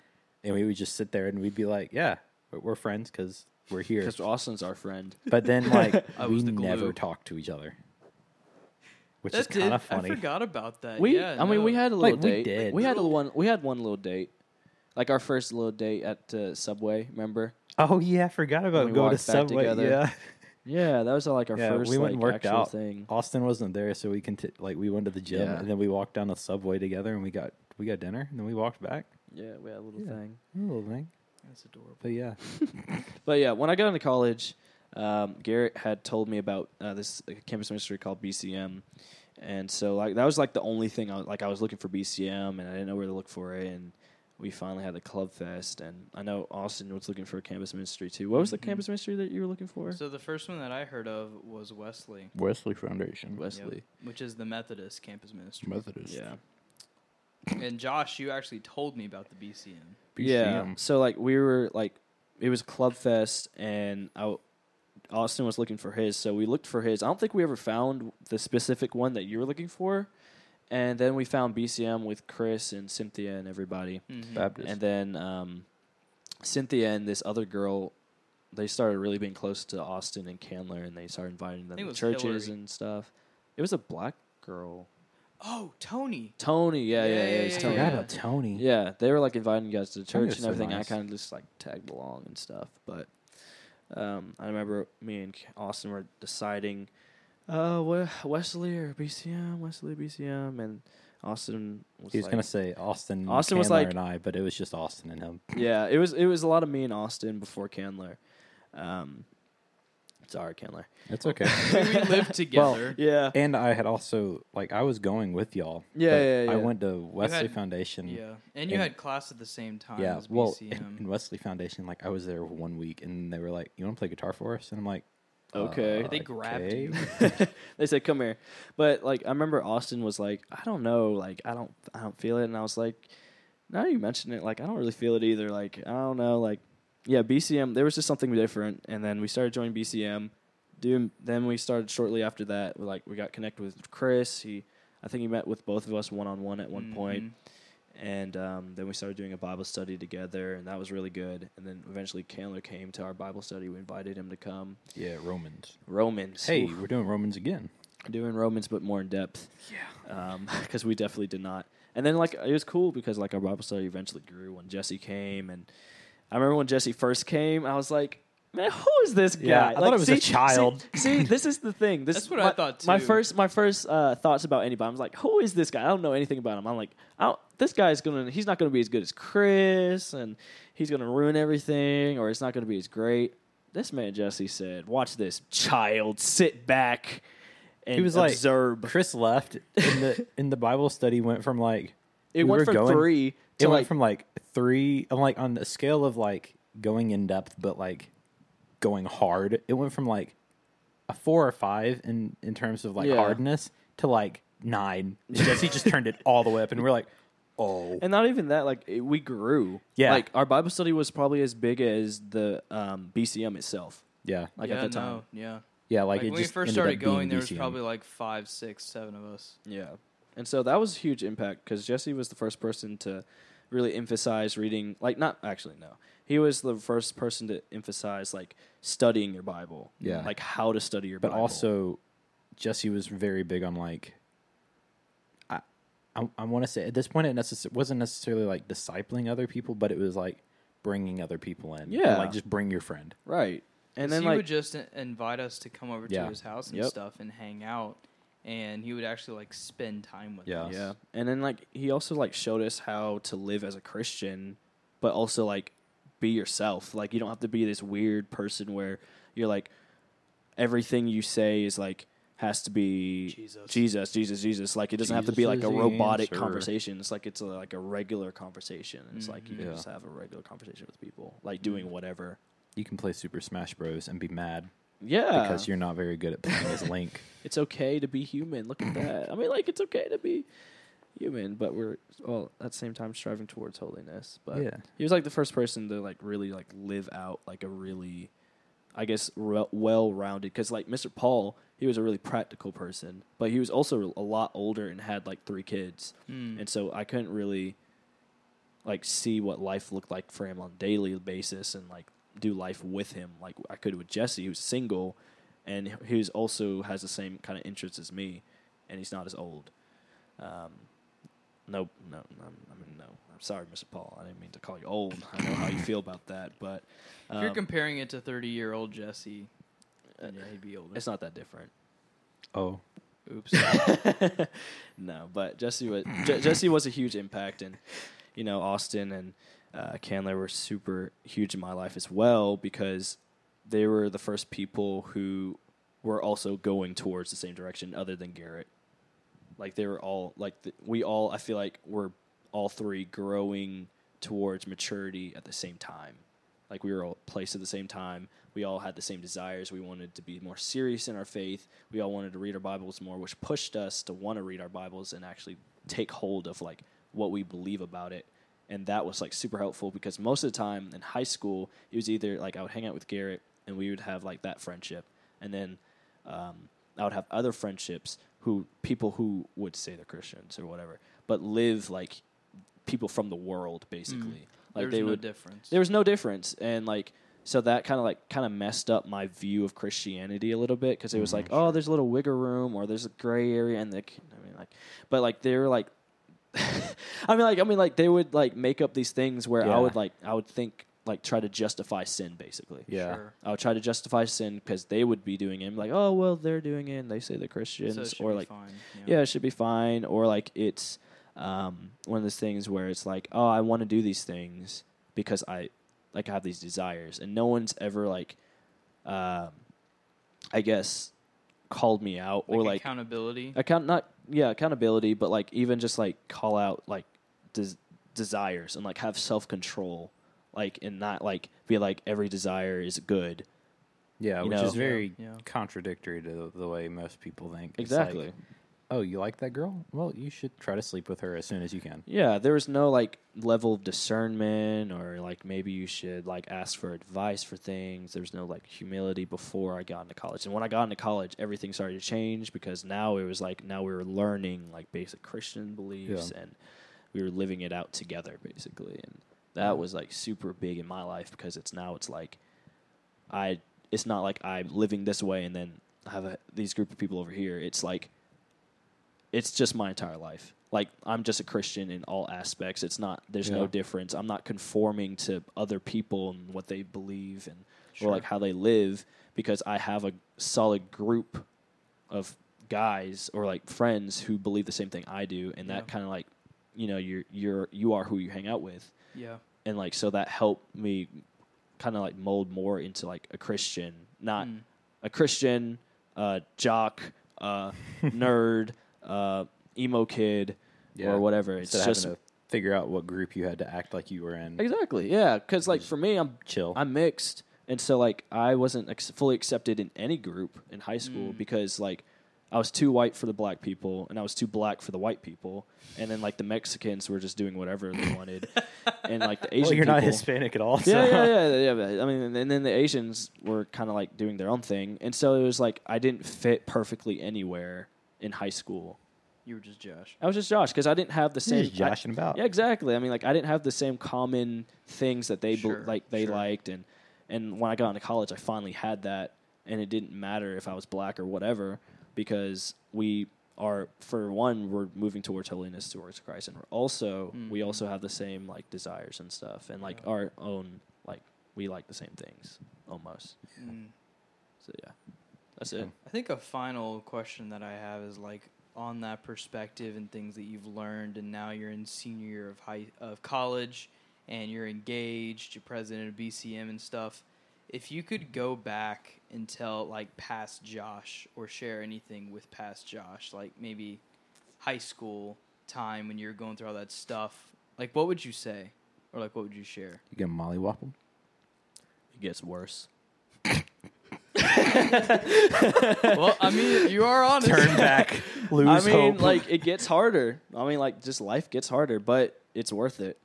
and we would just sit there and we'd be like, "Yeah, we're, we're friends because we're here." because Austin's our friend. But then like I we was the never talked to each other, which That is kind of funny. I forgot about that. We, yeah, I mean, we had a little Like, we date. did. We had a one. We had one little date, like our first little date at uh, Subway. Remember? Oh yeah, I forgot about we going to Subway. together. Yeah. Yeah, that was uh, like our Yeah, first we went like and worked actual out. thing. Austin wasn't there, so we can like we went to the gym Yeah. and then we walked down the subway together and we got we got dinner and then we walked back. Yeah, we had a little Yeah. thing. A little thing, That's adorable. but yeah, But yeah, when I got into college, um, Garrett had told me about uh, this like, campus ministry called BCM, and so like that was like the only thing I was, like I was looking for BCM, and I didn't know where to look for it, and we finally had the club fest, and I know Austin was looking for a campus ministry too. What was the Mhm. campus ministry that you were looking for? So the first one that I heard of was Wesley, Wesley Foundation, Wesley. which is the Methodist campus ministry. Methodist, Yeah. And Josh, you actually told me about the BCM. BCM. Yeah. So like we were like it was Club Fest and I, Austin was looking for his, so we looked for his. I don't think we ever found the specific one that you were looking for. And then we found BCM with Chris and Cynthia and everybody. Mhm. Baptist. And then um, Cynthia and this other girl, they started really being close to Austin and Candler, and they started inviting them to churches Hillary. and stuff. It was a black girl, Oh, Tony. Tony. Yeah, yeah, Yeah, yeah. yeah, it was I Tony. forgot yeah. about Tony. Yeah, they were like inviting you guys to Tony church was and so everything. nice. I kind of just like tagged along and stuff. But um, I remember me and Austin were deciding, uh, Wesley or BCM, Wesley BCM, and Austin was. He was like, gonna say Austin, Austin was Candler like- and I, but it was just Austin and him. yeah, it was it was a lot of me and Austin before Candler. Um, sorry, Candler. It's okay. we lived together. Yeah, and I had also like I was going with y'all. Yeah, yeah, yeah. I went to Wesley had- Foundation. yeah. And you and- had class at the same time Yeah, as well, BCM. in Wesley Foundation, like I was there one week, and they were like, "You want to play guitar for us?" And I'm like, Okay. uh, They grabbed okay. you. they said come here but like i remember austin was like i don't know like i don't i don't feel it and i was like now you mention it like i don't really feel it either like i don't know like yeah bcm there was just something different and then we started joining bcm doing then we started shortly after that we like we got connected with chris he i think he met with both of us one-on-one at one point Mhm. And um, then we started doing a Bible study together, and that was really good. And then eventually Candler came to our Bible study. We invited him to come. Yeah, Romans. Romans. Hey, Oof we're doing Romans again. doing Romans, but more in depth. Yeah. because we definitely did not. And then like it was cool because like our Bible study eventually grew when Jesse came, and I remember when Jesse first came, I was like, man, who is this guy? Yeah, I thought it was a child. See, see, this is the thing. This That's is what my, I thought, too. My first, my first uh, thoughts about anybody. I was like, who is this guy? I don't know anything about him. I'm like, I don't, this guy's gonna, he's not gonna be as good as Chris, and he's gonna ruin everything, or it's not gonna be as great. This man Jesse said, "Watch this, child. Sit back." And He was like, observe. Chris left in the in the Bible study went from like It we went from going- three it to went from like three and like on the scale of like going in depth but like going hard it went from like a four or five in in terms of like Yeah. hardness to like nine jesse just turned it all the way up and we're like oh and not even that. Like it, we grew. Yeah. Like our Bible study was probably as big as the um, BCM itself. yeah Like yeah, at the time. no, yeah. yeah like, Like, it when we just first ended started up being going, there was BCM. probably like five, six, seven of us. Yeah. And so that was a huge impact because Jesse was the first person to really emphasize reading. Like, not actually, no. He was the first person to emphasize like studying your Bible. Yeah. Like how to study your but Bible. But also jesse was very big on like i i, I want to say at this point it necess- wasn't necessarily like discipling other people but it was like bringing other people in. Yeah. like just bring your friend. right. And And then he like would just invite us to come over Yeah. to his house and Yep. stuff and hang out, and he would actually like spend time with Yeah. us. Yeah, and then like he also like showed us how to live as a Christian, but also like be yourself. Like you don't have to be this weird person where you're like everything you say is like has to be Jesus. Jesus, Jesus, Jesus. Like it doesn't have to be like a robotic answer. conversation. It's like it's a, like a regular conversation. It's like you can mm-hmm. Yeah. just have a regular conversation with people, like doing mm. whatever. You can play Super Smash Bros. and be mad Yeah, because you're not very good at playing as Link. it's okay to be human. Look at that. I mean, like it's okay to be human, but we're all at the same time striving towards holiness. But yeah, he was like the first person to like really like live out like a really, I guess, re- well-rounded. Because like Mr. Paul, he was a really practical person, but he was also a lot older and had like three kids, Mm. and so I couldn't really like see what life looked like for him on a daily basis and like do life with him like I could with Jesse who's single and who's also has the same kind of interests as me and he's not as old um no no no I mean no I'm sorry Mr. Paul I didn't mean to call you old I know how you feel about that but if you're um, comparing it to 30 year old Jesse, then yeah, he'd be older. it's not that different oh, Oops. no, but Jesse was Je- Jesse was a huge impact, and you know Austin and uh, Candler were super huge in my life as well because they were the first people who were also going towards the same direction, other than Garrett. Like they were all like the, we all. I feel like we're all three growing towards maturity at the same time. Like we were all placed at the same time. We all had the same desires. We wanted to be more serious in our faith. We all wanted to read our Bibles more, which pushed us to want to read our Bibles and actually take hold of like what we believe about it. And that was like super helpful because most of the time in high school, it was either like I would hang out with Garrett and we would have like that friendship, and then um, I would have other friendships who people who would say they're Christians or whatever, but live like people from the world basically. Like There's they no would difference. there was no difference and like so that kind of like kind of messed up my view of christianity a little bit because it was Mhm. like oh there's a little wiggle room or there's a gray area and the i mean like but like they were like i mean like i mean like they would like make up these things where i would like i would think like try to justify sin basically yeah. Sure. I would try to justify sin because they would be doing it. Like, oh well, they're doing it. and They say they're So Christians, it or be like, fine. yeah, it should be fine. Or like it's um, one of those things where it's like, oh, I want to do these things because I like I have these desires, and no one's ever like, um, I guess, called me out or like accountability. account not yeah accountability, but like even just like call out like des- desires and like have self control, like and not like be like every desire is good. Yeah, You which know. is very Yeah, yeah. contradictory to the, the way most people think. It's Exactly. like, oh, you like that girl? Well, you should try to sleep with her as soon as you can. Yeah, there was no like level of discernment or like maybe you should like ask for advice for things. There was no like humility before I got into college. And when I got into college, everything started to change because now it was like now we were learning like basic Christian beliefs Yeah. and we were living it out together basically. And that mm. was like super big in my life because it's now it's like I it's not like I'm living this way and then I have a, these group of people over here. It's like it's just my entire life. Like I'm just a Christian in all aspects. It's not there's no difference. I'm not conforming to other people and what they believe and Sure. or like how they live because I have a solid group of guys or like friends who believe the same thing I do and Yeah. that kind of like you know you're you're you are who you hang out with Yeah. and like so that helped me kind of like mold more into like a Christian, not Mm. a Christian, uh, jock, uh, nerd, uh, emo kid, Yeah. or whatever. It's Instead of just having to figure out what group you had to act like you were in. exactly yeah. Because like for me, I'm Chill. I'm mixed, and so like I wasn't ex- fully accepted in any group in high school Mm. because like I was too white for the black people, and I was too black for the white people, and then like the Mexicans were just doing whatever they wanted, and like the Asian well, you're not Hispanic at all. yeah, so- yeah, yeah, yeah. but, I mean, and then the Asians were kind of like doing their own thing, and so it was like I didn't fit perfectly anywhere in high school. You were just Josh. I was just Josh because I didn't have the same joshing about. yeah, exactly. I mean, like I didn't have the same common things that they Sure, like they sure. liked, and and when I got into college, I finally had that, and it didn't matter if I was black or whatever because we are for one we're moving towards holiness towards Christ, and we're also we Mhm. also have the same like desires and stuff, and like Yeah. our own like we like the same things almost. Mm. So yeah, that's it. I think a final question that I have is like on that perspective and things that you've learned, and now you're in senior year of high of college, and you're engaged, you're president of BCM and stuff. If you could go back and tell like past Josh or share anything with past Josh, like maybe high school time when you're going through all that stuff, like what would you say, or like what would you share? You gonna mollywop? It gets worse. well, I mean, you are honest. Turn back, lose I mean, hope. like it gets harder. I mean, like just life gets harder, but it's worth it.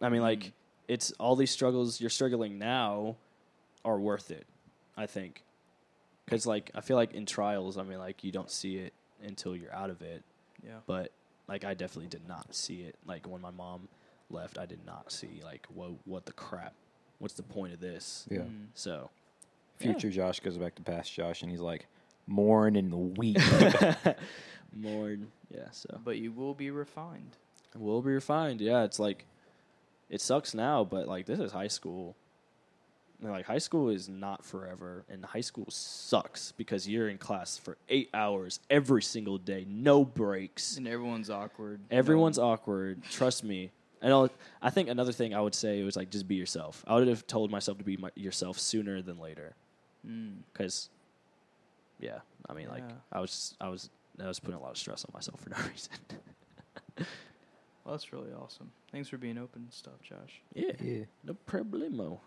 I mean, Mm. like it's all these struggles you're struggling now are worth it. I think because like I feel like in trials, I mean, like you don't see it until you're out of it. Yeah. But like I definitely did not see it. Like when my mom left, I did not see like what what the crap. What's the point of this? yeah. Mm. So Future Josh goes back to past Josh, and he's like, mourn and weep. more, yeah. So But you will be refined. We'll be refined. Yeah, it's like it sucks now, but like this is high school. And, like high school is not forever, and high school sucks because you're in class for eight hours every single day, no breaks. And everyone's awkward. Everyone's No- awkward. Trust me. And I'll, I think another thing I would say was like just be yourself. I would have told myself to be my, yourself sooner than later, Mm. because yeah, I mean like I was I was I was putting a lot of stress on myself for no reason. Well, that's really awesome. Thanks for being open and stuff, Josh. yeah, yeah, no problemo.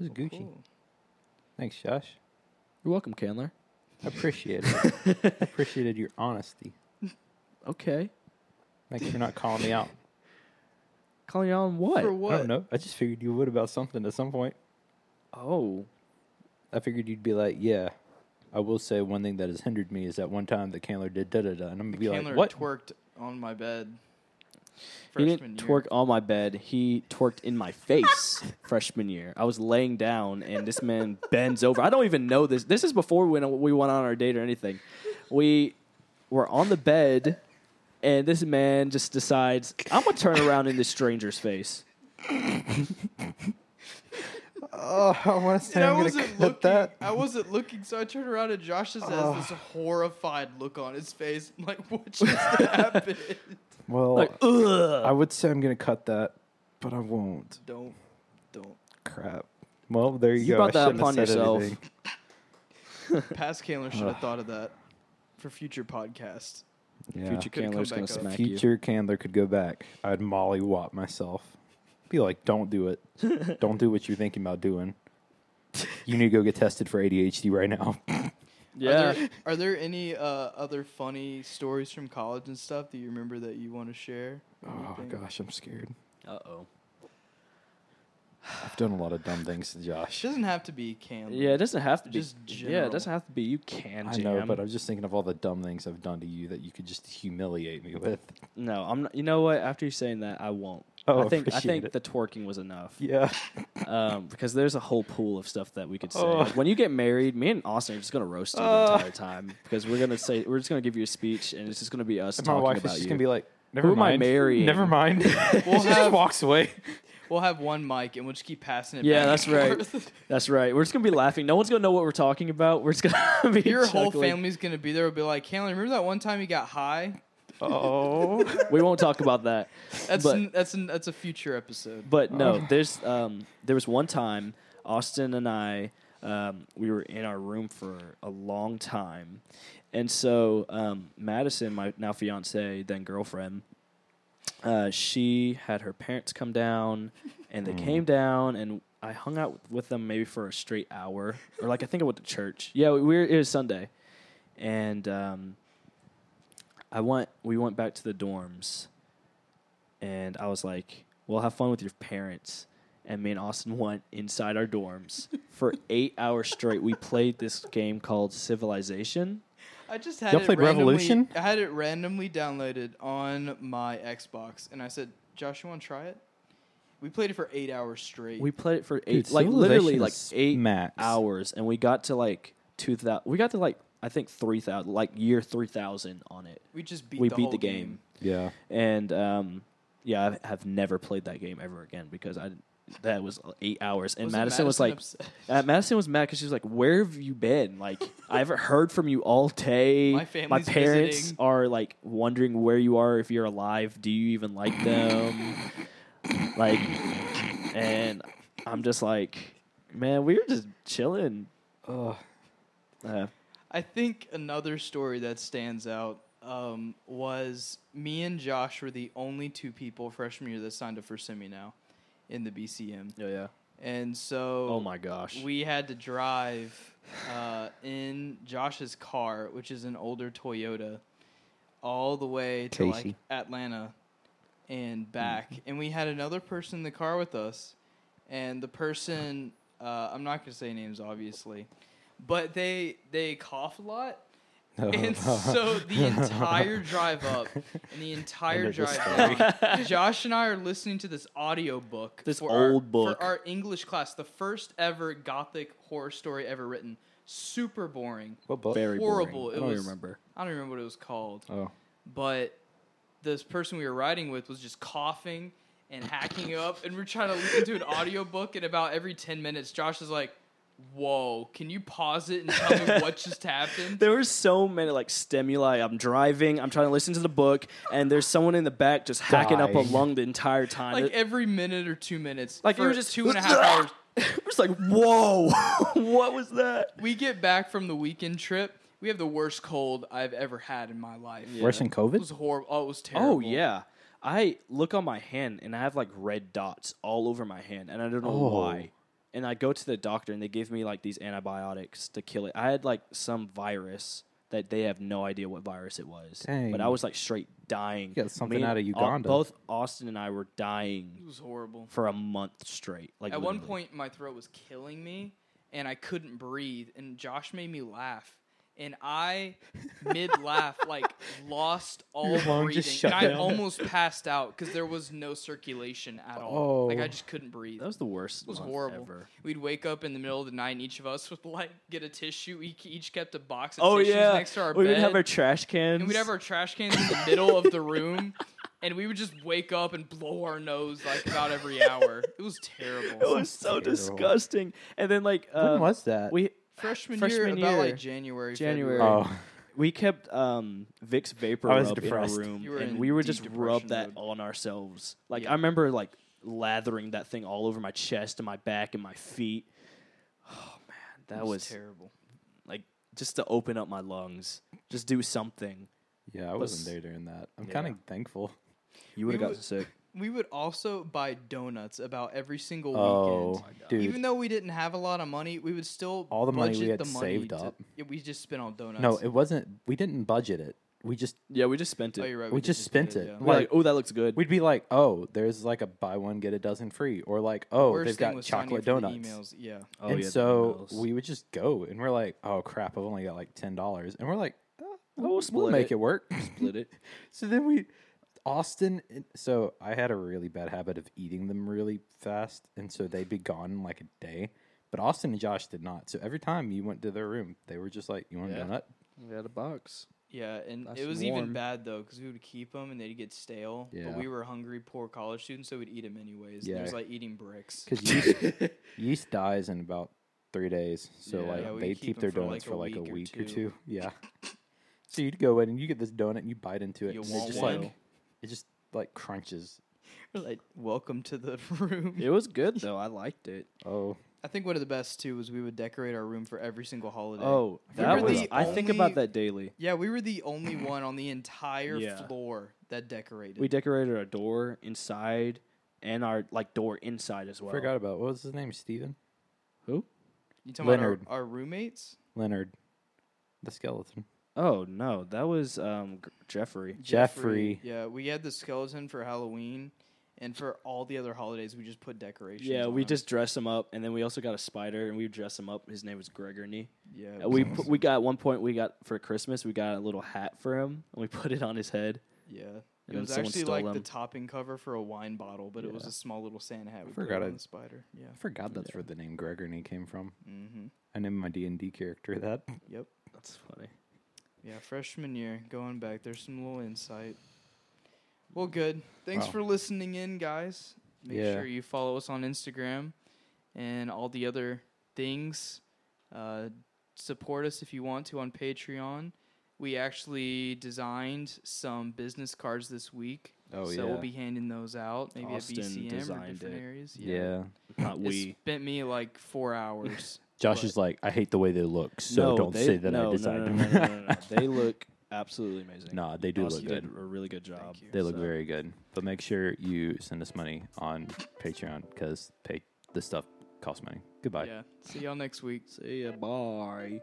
It was Well, Gucci. cool. Thanks, Josh. You're welcome, Candler. I appreciate it. I appreciated your honesty. Okay. Thanks for not calling me out. Calling you out on what? For I don't know. I just figured you would about something at some point. Oh. I figured you'd be like, yeah. I will say one thing that has hindered me is that one time that Candler did da da da, and I'm gonna be Candler like, what? twerked on my bed. He didn't year. twerk on my bed. He twerked in my face freshman year. I was laying down and this man bends over. I don't even know this. This is before when we went on our date or anything. We were on the bed and this man just decides, I'm going to turn around in this stranger's face. Oh, I want to say And I I'm gonna wasn't cut looking. that. I wasn't looking, so I turned around and Josh just has this horrified look on his face. I'm like, what just happened? Well, Like, ugh. I would say I'm gonna cut that, but I won't. Don't, don't. Crap. Well, there you, You go. brought I that upon yourself. Past Candler should have thought of that for future podcasts. Yeah. Future Could've Candler's come going to back up. smack you. Future Candler could go back. I'd molly wop myself. Be like, don't do it. don't do what you're thinking about doing. You need to go get tested for ADHD right now. Yeah. Are there, are there any uh, other funny stories from college and stuff that you remember that you want to share? oh anything? gosh, I'm scared. Uh oh. I've done a lot of dumb things to Josh. It doesn't have to be Candler. Yeah, it doesn't have to be. Just yeah, it doesn't have to be. You can I jam. know, but I'm just thinking of all the dumb things I've done to you that you could just humiliate me with. No, I'm not. You know what? After you saying that, I won't. Oh, I think I think it. the twerking was enough. Yeah. Um, because there's a whole pool of stuff that we could say. Oh. Like, when you get married, me and Austin are just gonna roast you Oh. the entire time because we're gonna say we're just gonna give you a speech and it's just gonna be us And my talking wife is about just you. gonna be like, "Never Who am I mind, marrying?" Never mind." she have- just walks away. We'll have one mic and we'll just keep passing it. Yeah, back that's right. That's right. We're just gonna be laughing. No one's gonna know what we're talking about. We're just gonna be Your whole family's gonna be there. Will be like, Candler, remember that one time you got high? Oh. We won't talk about that. That's But- an, that's an, that's a future episode. But no, Oh. there's um, there was one time Austin and I um, we were in our room for a long time, and so um, Madison, my now fiance, then girlfriend, uh, she had her parents come down, and they Mm. came down, and I hung out with them maybe for a straight hour, or like I think I went to church. Yeah, we were. It was Sunday, and um, I went. We went back to the dorms, and I was like, "Well, have fun with your parents." And me and Austin went inside our dorms for eight hours straight. We played this game called Civilization. I just had Y'all it played randomly, Revolution? I had it randomly downloaded on my Xbox, and I said, "Josh, you want to try it?" We played it for eight hours straight. We played it for eight, Dude, like literally like eight max. hours, and we got to like two thousand. We got to like I think three thousand, like year three thousand on it, We just beat We the beat whole the game. Yeah. and um, yeah, I have never played that game ever again because I that was eight hours, and Wasn't Madison, was like, uh, Madison was mad because she was like, "Where have you been? Like, I haven't heard from you all day. My family's parents visiting." are like wondering where you are, if you're alive. Do you even like them? like, and I'm just like, man, we were just chilling. Ugh. Uh, I think another story that stands out um, was me and Josh were the only two people freshman year that signed up for semi now in the BCM, yeah, yeah. and so Oh my gosh. we had to drive uh, in Josh's car, which is an older Toyota, all the way to like Atlanta and back. And we had another person in the car with us, and the person uh, I'm not gonna say names, obviously, but they they cough a lot. And so the entire drive up and the entire know this drive down, Josh and I are listening to this audio book. This for our- old book. For our English class, the first ever gothic horror story ever written. Super boring. what book? Very horrible. boring. I don't was- remember. I don't remember what it was called, Oh. but this person we were riding with was just coughing and hacking up, and we're trying to listen to an audio book, and about every 10 minutes, Josh is like, Whoa, can you pause it and tell me what just happened? There were so many like stimuli. I'm driving. I'm trying to listen to the book, and there's someone in the back just hacking up a lung the entire time. like It- every minute or two minutes. Like, for you were just- two and a half hours. it was like, whoa, what was that? We get back from the weekend trip. We have the worst cold I've ever had in my life. Yeah. Worse than covid It was horrible. Oh, it was oh, terrible. Oh yeah, I look on my hand and I have like red dots all over my hand, and I don't know Oh. why. And I go to the doctor and they give me like these antibiotics to kill it. I had like some virus that they have no idea what virus it was, but I was like straight dying. You got something Me out of and- Uganda. both Austin and I were dying It was horrible. for a month straight. Like At one literally. point, my throat was killing me, and I couldn't breathe. And Josh made me laugh, and I, mid laugh, like lost all Your lung breathing, just shut and I down. almost passed out because there was no circulation at all. Like Oh. I just couldn't breathe. that was the worst. It was month horrible. Ever. We'd wake up in the middle of the night, and each of us would like get a tissue. We each kept a box of Oh tissues yeah, next to our bed. We'd have our trash cans. and we'd have our trash cans in the middle of the room, and we would just wake up and blow our nose like about every hour. It was terrible. It was so terrible. disgusting. And then like uh, when was that? we freshman, Freshman year, about like January, January. February. oh. we kept um Vicks vapor I was rub in our room, You were and in we would just rub that mode. on ourselves. Like Yeah. I remember like lathering that thing all over my chest and my back and my feet. Oh man, that It was, terrible. like just to open up my lungs, just do something. Yeah, I But wasn't there during that. I'm Yeah. kind of thankful. You would have gotten sick. We would also buy donuts about every single Oh, weekend. dude. Even though we didn't have a lot of money, we would still All the money we budget had the money saved to- up. Yeah, we just spent on donuts. no, it wasn't. We didn't budget it. We just Yeah, we just spent it. oh, you're right. we did just did spent it. yeah. We're like, Like- oh, that looks good. we'd be like, oh, there's like a buy one get a dozen free, or like, oh, Worst they've got chocolate donuts. Emails. Yeah. oh, and yeah, the so emails. we would just go, and we're like, oh crap, I've only got like ten dollars, and we're like, oh, we'll we'll, split make it. it work. split it. So then we, Austin. So I had a really bad habit of eating them really fast, and so they'd be gone in like a day. But Austin and Josh did not. So every time you went to their room, they were just like, "You want Yeah. a donut?" We had a box. Yeah, and Nice it was warm. even bad though because we would keep them and they'd get stale. Yeah. But we were hungry, poor college students, so we'd eat them anyways. Yeah. It was like eating bricks. Because yeast, yeast dies in about three days. So Yeah. like Yeah, they'd keep keep 'em their for, donuts like, for a like a week or week or two. two. Yeah. so you'd go in and you get this donut and you bite into it. You and it want just one? like it just like crunches. We're like, welcome to the room. It was good though. I liked it. Oh, I think one of the best too was we would decorate our room for every single holiday. Oh, that were was. the I think about that daily. Yeah, we were the only one on the entire Yeah. floor that decorated. We decorated our door inside and our like door inside as well. forgot about what was his name? Steven? Who? you talking Leonard. about our, our roommates? Leonard, the skeleton. Oh no, that was um G- Jeffrey. Jeffrey. Yeah, we had the skeleton for Halloween, and for all the other holidays, we just put decorations. Yeah, on we him. just dressed him up, and then we also got a spider, and we dressed him up. His name was Gregory. yeah. it was we awesome. put, we got at one point we got for Christmas we got a little hat for him, and we put it on his head. yeah. It then was actually stole like the topping cover for a wine bottle, but it was a small little Santa hat. We Forgot put I- on the spider. Yeah. I forgot that's Yeah. where the name Gregory came from. Mm-hmm. I named my D and D character that. Yep. That's funny. Yeah, freshman year, going back. There's some little insight. Well, good. Thanks Wow. for listening in, guys. Make Yeah. sure you follow us on Instagram and all the other things. Uh, support us if you want to on Patreon. We actually designed some business cards this week. Oh so we'll be handing those out maybe Austin at BCM or designed different it. areas. yeah. Not It we. spent me like four hours. Josh But- is like, I hate the way they look, so no, don't they, say that no, I designed no, no, them. No, no, no, no. they look absolutely amazing. Nah, they do Austin look good. Did a really good job. you. They look So- very good. But make sure you send us money on Patreon because pay this stuff costs money. Goodbye. Yeah. See y'all next week. See ya. Bye.